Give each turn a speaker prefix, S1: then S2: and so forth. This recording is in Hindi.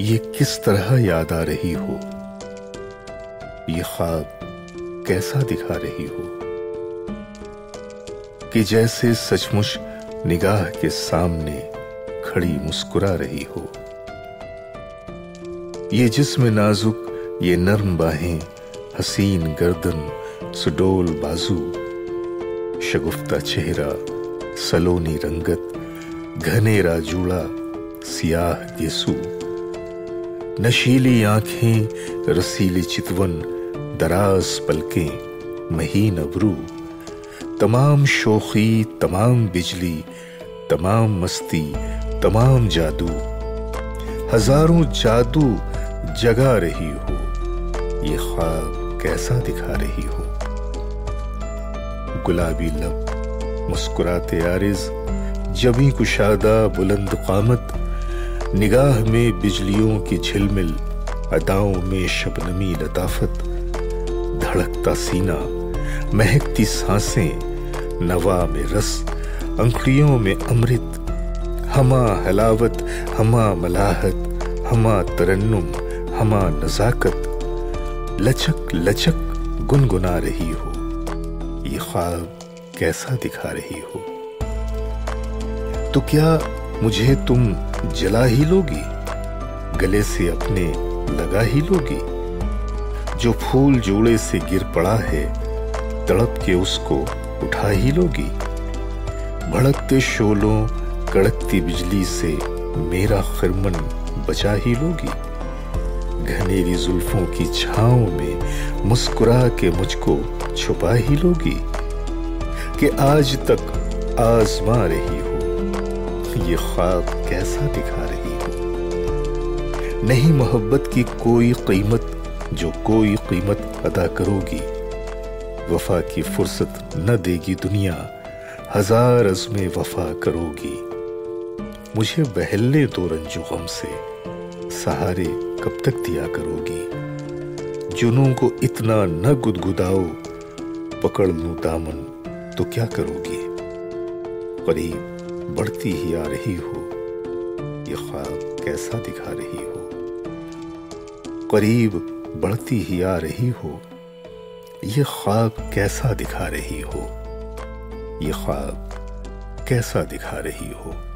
S1: ये किस तरह याद आ रही हो? ये ख्वाब कैसा दिखा रही हो? कि जैसे सचमुच निगाह के सामने खड़ी मुस्कुरा रही हो। ये जिसम नाजुक, ये नर्म बाहें, हसीन गर्दन, सुडोल बाजू, शगुफ्ता चेहरा, सलोनी रंगत घनेरा जूड़ा सियाह गेसू नशीली आँखें, रसीली चितवन, दराज पलकें, महीन अबरू। तमाम शोखी, तमाम बिजली, तमाम मस्ती, तमाम जादू। हज़ारों जादू जगा रही हो। ये ख्वाब कैसा दिखा रही हो? गुलाबी लब, मुस्कुराते आरिज जबी कुशादा बुलंद कामत निगाह में बिजलियों की झिलमिल, अदाओं में शबनमी लताफत, धड़कता सीना, महकती साँसें, नवा में रस अंखड़ियों में अमृत, हमा हलावत, हमा मलाहत, हमा तरन्नुम, हमा नजाकत, लचक लचक गुनगुना रही हो। ये ख्वाब कैसा दिखा रही हो? तो क्या मुझे तुम जला ही लोगी, गले से अपने लगा ही लोगी। जो फूल जोड़े से गिर पड़ा है, तड़प के उसको उठा ही लोगी। भड़कते शोलों, कड़कती बिजली से मेरा खिरमन बचा ही लोगी। घनेरी जुल्फों की छाओ में मुस्कुरा के मुझको छुपा ही लोगी। कि आज तक आजमा रही ये ख्वाब कैसा दिखा रही हो? नहीं मोहब्बत की कोई कीमत, जो कोई कीमत अदा करोगी, वफा की फुर्सत न देगी दुनिया, हज़ार अजमे वफा करोगी। मुझे बहलने दो रंजो गम से, सहारे कब तक दिया करोगी। जुनू को इतना न गुदगुदाओ, पकड़ लू दामन तो क्या करोगी? करीब बढ़ती ही आ रही हो। ये ख्वाब कैसा दिखा रही हो? करीब बढ़ती ही आ रही हो। ये ख्वाब कैसा दिखा रही हो? ये ख्वाब कैसा दिखा रही हो?